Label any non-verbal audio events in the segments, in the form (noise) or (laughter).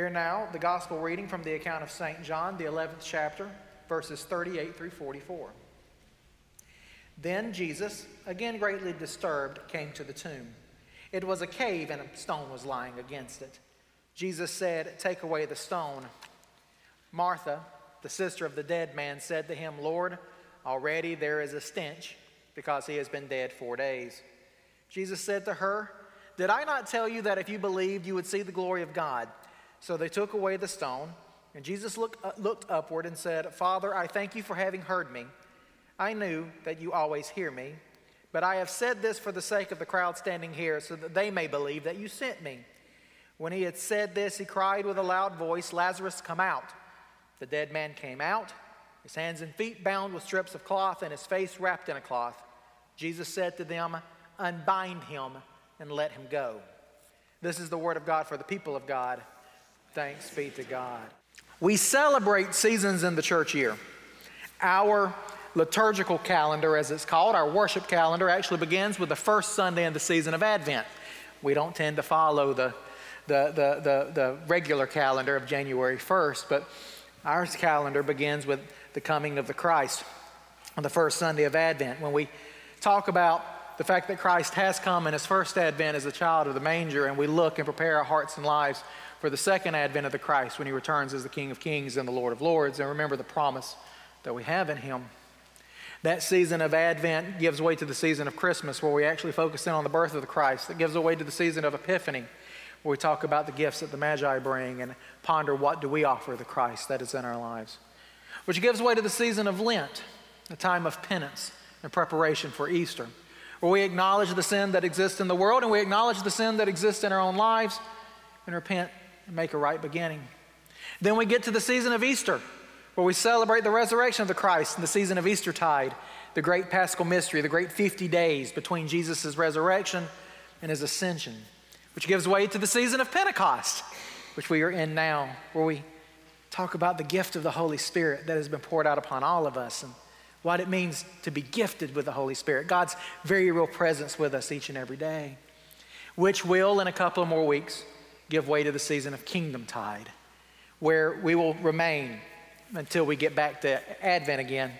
Here now, the gospel reading from the account of St. John, the 11th chapter, verses 38 through 44. Then Jesus, again greatly disturbed, came to the tomb. It was a cave, and a stone was lying against it. Jesus said, Take away the stone. Martha, the sister of the dead man, said to him, Lord, already there is a stench, because he has been dead four days. Jesus said to her, Did I not tell you that if you believed, you would see the glory of God? So they took away the stone, and Jesus looked, uh, looked upward and said, Father, I thank you for having heard me. I knew that you always hear me, but I have said this for the sake of the crowd standing here, so that they may believe that you sent me. When he had said this, he cried with a loud voice, Lazarus, come out. The dead man came out, his hands and feet bound with strips of cloth, and his face wrapped in a cloth. Jesus said to them, Unbind him and let him go. This is the word of God for the people of God. Thanks be to God. We celebrate seasons in the church year. Our liturgical calendar, as it's called, our worship calendar, actually begins with the first Sunday in the season of Advent. We don't tend to follow the, the, the, the, the regular calendar of January 1st, but our calendar begins with the coming of the Christ on the first Sunday of Advent. When we talk about the fact that Christ has come in his first advent as a child of the manger, and we look and prepare our hearts and lives for the second advent of the Christ when he returns as the King of Kings and the Lord of Lords, and remember the promise that we have in him. That season of Advent gives way to the season of Christmas, where we actually focus in on the birth of the Christ. It gives way to the season of Epiphany, where we talk about the gifts that the Magi bring and ponder what do we offer the Christ that is in our lives. Which gives way to the season of Lent, a time of penance and preparation for Easter, where we acknowledge the sin that exists in the world and we acknowledge the sin that exists in our own lives and repent and make a right beginning. Then we get to the season of Easter, where we celebrate the resurrection of the Christ in the season of Eastertide, the great paschal mystery, the great 50 days between Jesus' resurrection and his ascension, which gives way to the season of Pentecost, which we are in now, where we talk about the gift of the Holy Spirit that has been poured out upon all of us and what it means to be gifted with the Holy Spirit, God's very real presence with us each and every day, which will, in a couple of more weeks, give way to the season of Kingdom Tide, where we will remain until we get back to Advent again.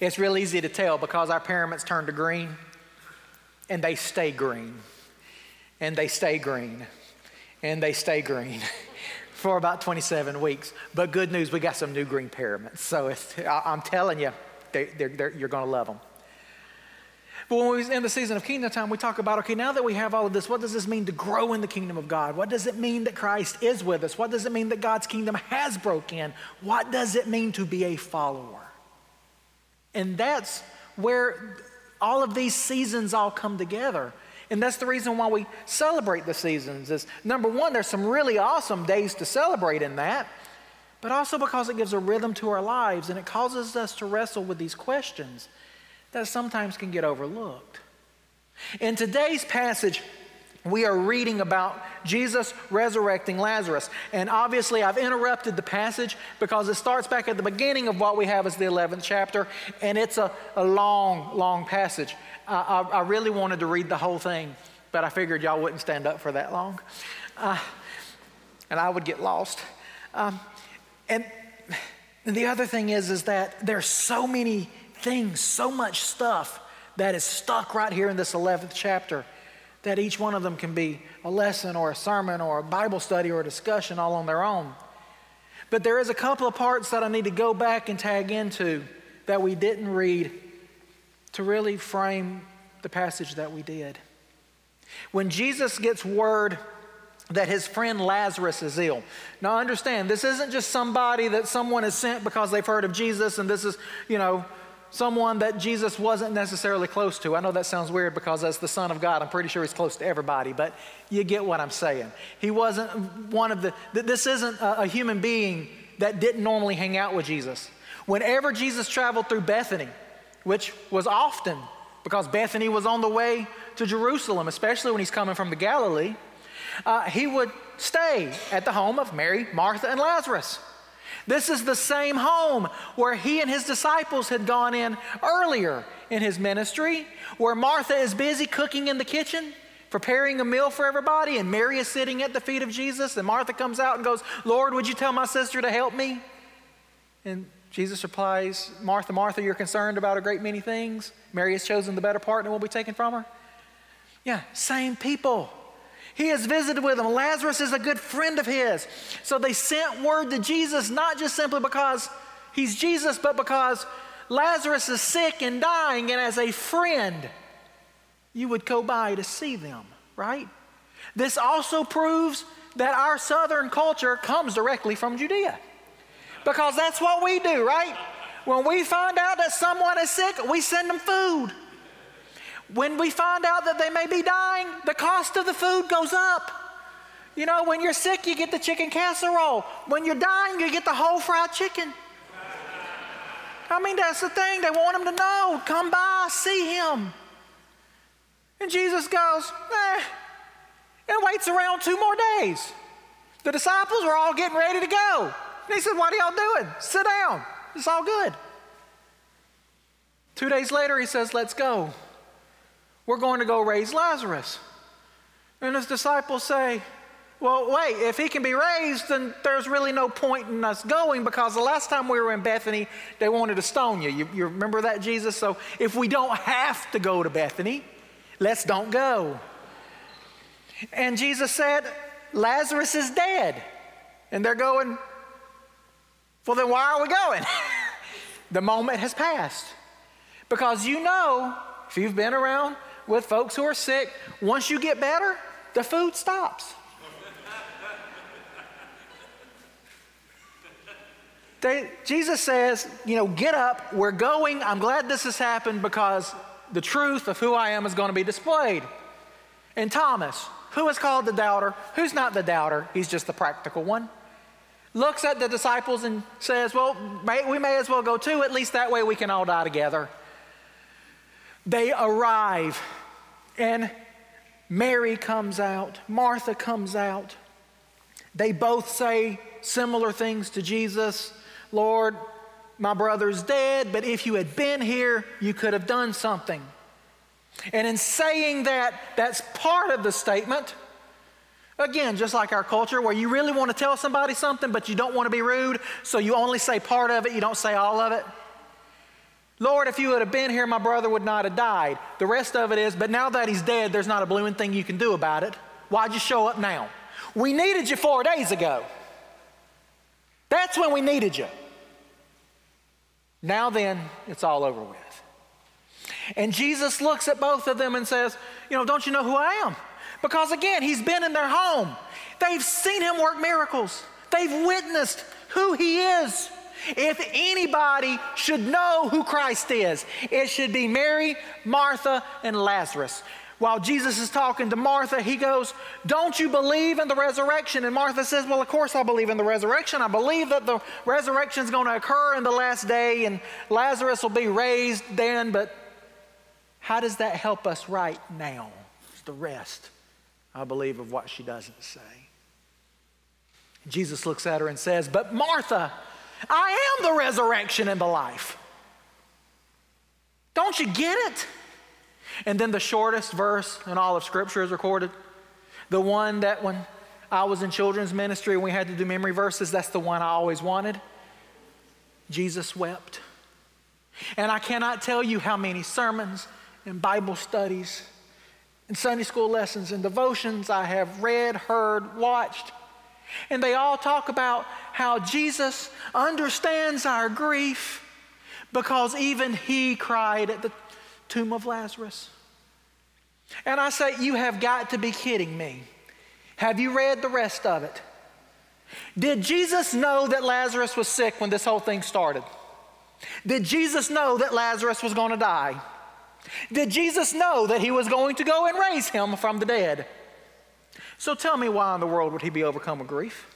It's real easy to tell because our paraments turn to green and they stay green and they stay green and they stay green (laughs) for about 27 weeks. But good news, we got some new green paraments. So I'm telling you, they, they're, you're going to love them. But when we're in the season of kingdom time, we talk about okay, now that we have all of this, what does this mean to grow in the kingdom of God? What does it mean that Christ is with us? What does it mean that God's kingdom has broken in? What does it mean to be a follower? And that's where all of these seasons all come together. And that's the reason why we celebrate the seasons is number one, there's some really awesome days to celebrate in that, but also because it gives a rhythm to our lives and it causes us to wrestle with these questions that sometimes can get overlooked. In today's passage, we are reading about Jesus resurrecting Lazarus. And obviously, I've interrupted the passage because it starts back at the beginning of what we have as the 11th chapter, and it's a, a long, long passage. Uh, I, I, really wanted to read the whole thing, but I figured y'all wouldn't stand up for that long. Uh, and I would get lost. Um, and the other thing is, is that there's so many things, so much stuff that is stuck right here in this 11th chapter that each one of them can be a lesson or a sermon or a Bible study or a discussion all on their own. But there is a couple of parts that I need to go back and tag into that we didn't read to really frame the passage that we did. When Jesus gets word that his friend Lazarus is ill. Now understand, this isn't just somebody that someone has sent because they've heard of Jesus and this is, you know, someone that Jesus wasn't necessarily close to. I know that sounds weird because as the Son of God, I'm pretty sure he's close to everybody, but you get what I'm saying. He wasn't one of the, this isn't a, human being that didn't normally hang out with Jesus. Whenever Jesus traveled through Bethany, which was often because Bethany was on the way to Jerusalem, especially when he's coming from the Galilee, uh, he would stay at the home of Mary, Martha, and Lazarus. This is the same home where he and his disciples had gone in earlier in his ministry, where Martha is busy cooking in the kitchen. preparing a meal for everybody, and Mary is sitting at the feet of Jesus, and Martha comes out and goes, Lord, would you tell my sister to help me? And Jesus replies, Martha, Martha, you're concerned about a great many things. Mary has chosen the better part and will be taken from her. Yeah, same people. He has visited with them. Lazarus is a good friend of his. So they sent word to Jesus, not just simply because he's Jesus, but because Lazarus is sick and dying, and as a friend, you would go by to see them, right? This also proves that our southern culture comes directly from Judea. Because that's what we do, right? When we find out that someone is sick, we send them food. When we find out that they may be dying, the cost of the food goes up. You know, when you're sick, you get the chicken casserole. When you're dying, you get the whole fried chicken. I mean, that's the thing. They want him to know. Come by, see him. And Jesus goes, eh, and waits around two more days. The disciples are all getting ready to go. And he said, What are y'all doing? Sit down. It's all good. Two days later, he says, Let's go. We're going to go raise Lazarus. And his disciples say, well, wait, if he can be raised, then there's really no point in us going because the last time we were in Bethany, they wanted to stone you. You, you remember that, Jesus? So if we don't have to go to Bethany, let's don't go. And Jesus said, Lazarus is dead. And they're going, well, then why are we going? (laughs) the moment has passed. Because you know, if you've been around with folks who are sick, once you get better, the food stops. They, Jesus says, you know, get up, we're going. I'm glad this has happened because the truth of who I am is going to be displayed. And Thomas, who is called the doubter, who's not the doubter, he's just the practical one, looks at the disciples and says, well, may, we may as well go too, at least that way we can all die together. They arrive, and Mary comes out, Martha comes out. They both say similar things to Jesus. Lord, my brother's dead, but if you had been here, you could have done something. And in saying that, that's part of the statement. Again, just like our culture, where you really want to tell somebody something, but you don't want to be rude, so you only say part of it, you don't say all of it. Lord, if you would have been here, my brother would not have died. The rest of it is, but now that he's dead, there's not a blooming thing you can do about it. Why'd you show up now? We needed you four days ago. That's when we needed you. Now then, it's all over with. And Jesus looks at both of them and says, You know, don't you know who I am? Because again, he's been in their home. They've seen him work miracles, they've witnessed who he is. If anybody should know who Christ is, it should be Mary, Martha, and Lazarus while Jesus is talking to Martha, he goes, Don't you believe in the resurrection? And Martha says, Well, of course I believe in the resurrection. I believe that the resurrection is going to occur in the last day and Lazarus will be raised then, but how does that help us right now? It's the rest, I believe, of what she doesn't say. Jesus looks at her and says, But Martha, I am the resurrection and the life. Don't you get it? And then the shortest verse in all of Scripture is recorded. The one that when I was in children's ministry and we had to do memory verses, that's the one I always wanted. Jesus wept. And I cannot tell you how many sermons and Bible studies and Sunday school lessons and devotions I have read, heard, watched. And they all talk about how Jesus understands our grief because even he cried at the tomb of Lazarus. And I say, You have got to be kidding me. Have you read the rest of it? Did Jesus know that Lazarus was sick when this whole thing started? Did Jesus know that Lazarus was going to die? Did Jesus know that he was going to go and raise him from the dead? So tell me why in the world would he be overcome with grief?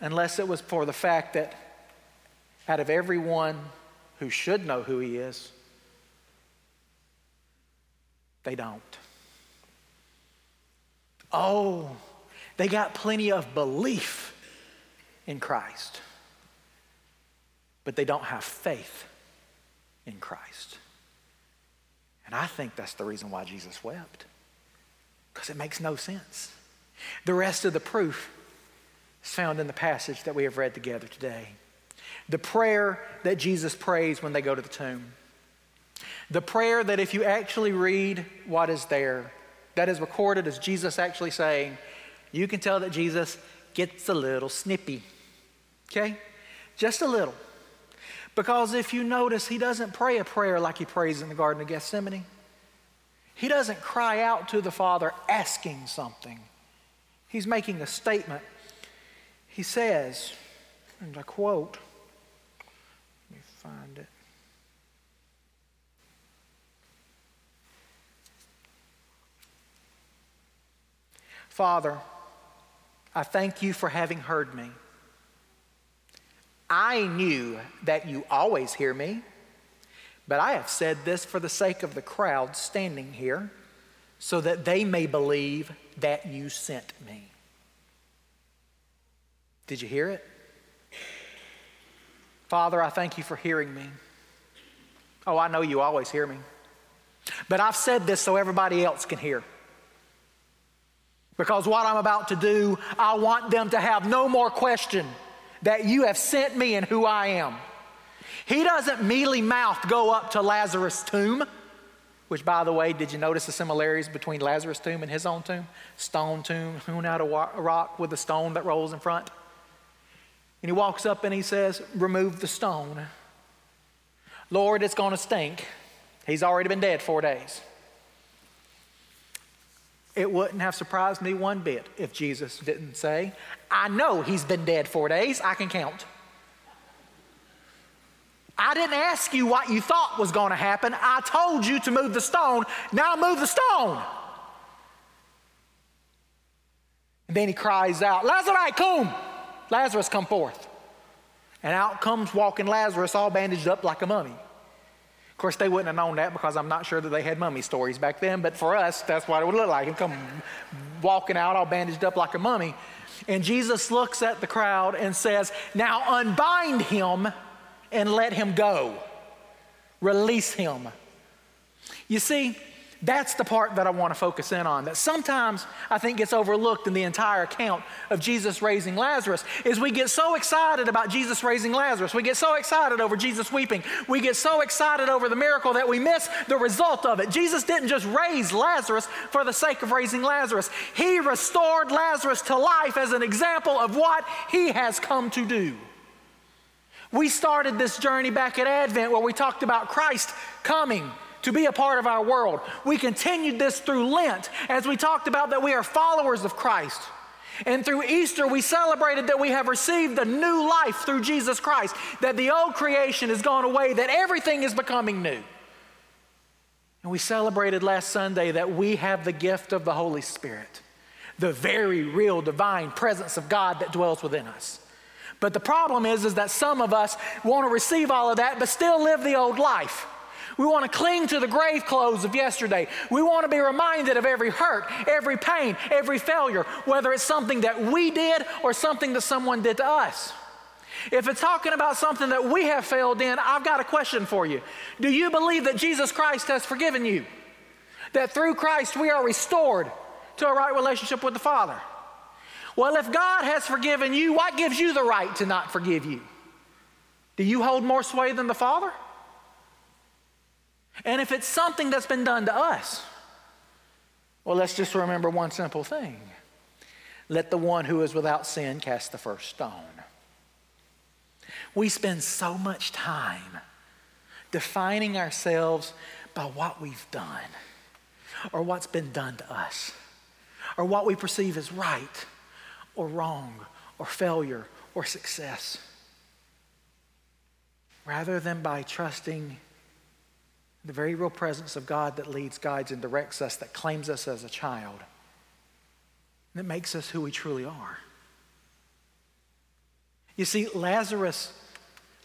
Unless it was for the fact that out of everyone who should know who he is, they don't. Oh, they got plenty of belief in Christ, but they don't have faith in Christ. And I think that's the reason why Jesus wept. Because it makes no sense. The rest of the proof is found in the passage that we have read together today. The prayer that Jesus prays when they go to the tomb. The prayer that, if you actually read what is there, that is recorded as Jesus actually saying, you can tell that Jesus gets a little snippy. Okay? Just a little. Because if you notice, he doesn't pray a prayer like he prays in the Garden of Gethsemane. He doesn't cry out to the Father asking something. He's making a statement. He says, and I quote, let me find it. Father, I thank you for having heard me. I knew that you always hear me, but I have said this for the sake of the crowd standing here, so that they may believe that you sent me. Did you hear it? Father, I thank you for hearing me. Oh, I know you always hear me. But I've said this so everybody else can hear. Because what I'm about to do, I want them to have no more question that you have sent me and who I am. He doesn't mealy mouthed go up to Lazarus' tomb, which, by the way, did you notice the similarities between Lazarus' tomb and his own tomb? Stone tomb, hewn out of a rock with a stone that rolls in front. And he walks up and he says, Remove the stone. Lord, it's going to stink. He's already been dead four days. It wouldn't have surprised me one bit if Jesus didn't say, I know he's been dead four days, I can count. I didn't ask you what you thought was going to happen. I told you to move the stone. Now move the stone. And then he cries out, Lazarus, come! Lazarus, come forth. And out comes walking Lazarus, all bandaged up like a mummy. Of course, they wouldn't have known that because I'm not sure that they had mummy stories back then, but for us, that's what it would look like. Him come walking out all bandaged up like a mummy. And Jesus looks at the crowd and says, Now unbind him and let him go. Release him. You see, that's the part that I want to focus in on that sometimes I think gets overlooked in the entire account of Jesus raising Lazarus is we get so excited about Jesus raising Lazarus. We get so excited over Jesus weeping. We get so excited over the miracle that we miss the result of it. Jesus didn't just raise Lazarus for the sake of raising Lazarus. He restored Lazarus to life as an example of what he has come to do. We started this journey back at Advent where we talked about Christ coming to be a part of our world. We continued this through Lent as we talked about that we are followers of Christ. And through Easter, we celebrated that we have received a new life through Jesus Christ, that the old creation has gone away, that everything is becoming new. And we celebrated last Sunday that we have the gift of the Holy Spirit, the very real divine presence of God that dwells within us. But the problem is, is that some of us want to receive all of that, but still live the old life. We want to cling to the grave clothes of yesterday. We want to be reminded of every hurt, every pain, every failure, whether it's something that we did or something that someone did to us. If it's talking about something that we have failed in, I've got a question for you. Do you believe that Jesus Christ has forgiven you? That through Christ we are restored to a right relationship with the Father? Well, if God has forgiven you, what gives you the right to not forgive you? Do you hold more sway than the Father? And if it's something that's been done to us, well, let's just remember one simple thing let the one who is without sin cast the first stone. We spend so much time defining ourselves by what we've done or what's been done to us or what we perceive as right or wrong or failure or success rather than by trusting the very real presence of God that leads, guides, and directs us, that claims us as a child, that makes us who we truly are. You see, Lazarus,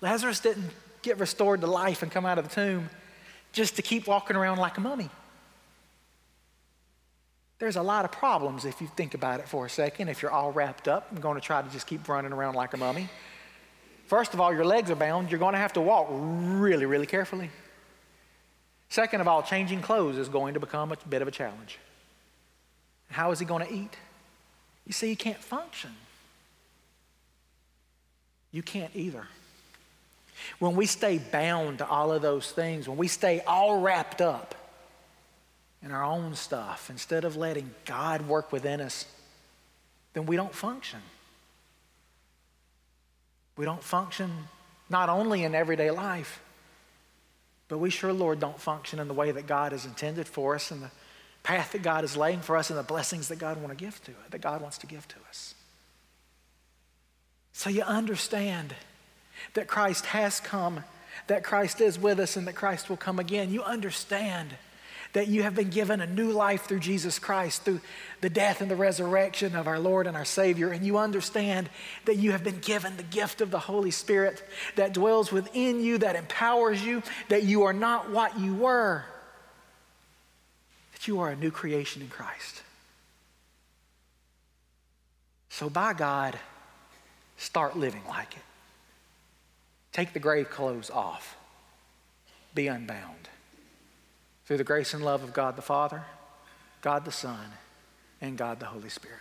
Lazarus didn't get restored to life and come out of the tomb just to keep walking around like a mummy. There's a lot of problems if you think about it for a second, if you're all wrapped up and going to try to just keep running around like a mummy. First of all, your legs are bound. You're going to have to walk really, really carefully. Second of all, changing clothes is going to become a bit of a challenge. How is he going to eat? You see, he can't function. You can't either. When we stay bound to all of those things, when we stay all wrapped up in our own stuff instead of letting God work within us, then we don't function. We don't function not only in everyday life, but we sure, Lord, don't function in the way that God has intended for us and the path that God is laying for us and the blessings that God want to give to that God wants to give to us. So you understand that Christ has come, that Christ is with us, and that Christ will come again. You understand that you have been given a new life through Jesus Christ, through the death and the resurrection of our Lord and our Savior. And you understand that you have been given the gift of the Holy Spirit that dwells within you, that empowers you, that you are not what you were, that you are a new creation in Christ. So, by God, start living like it. Take the grave clothes off, be unbound through the grace and love of God the Father, God the Son, and God the Holy Spirit.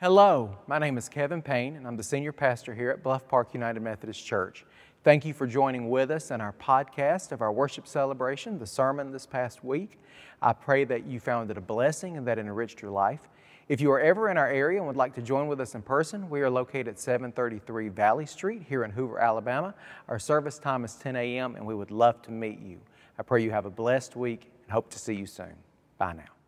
Hello, my name is Kevin Payne, and I'm the senior pastor here at Bluff Park United Methodist Church. Thank you for joining with us in our podcast of our worship celebration, the sermon this past week. I pray that you found it a blessing and that it enriched your life. If you are ever in our area and would like to join with us in person, we are located at 733 Valley Street here in Hoover, Alabama. Our service time is 10 a.m., and we would love to meet you. I pray you have a blessed week and hope to see you soon. Bye now.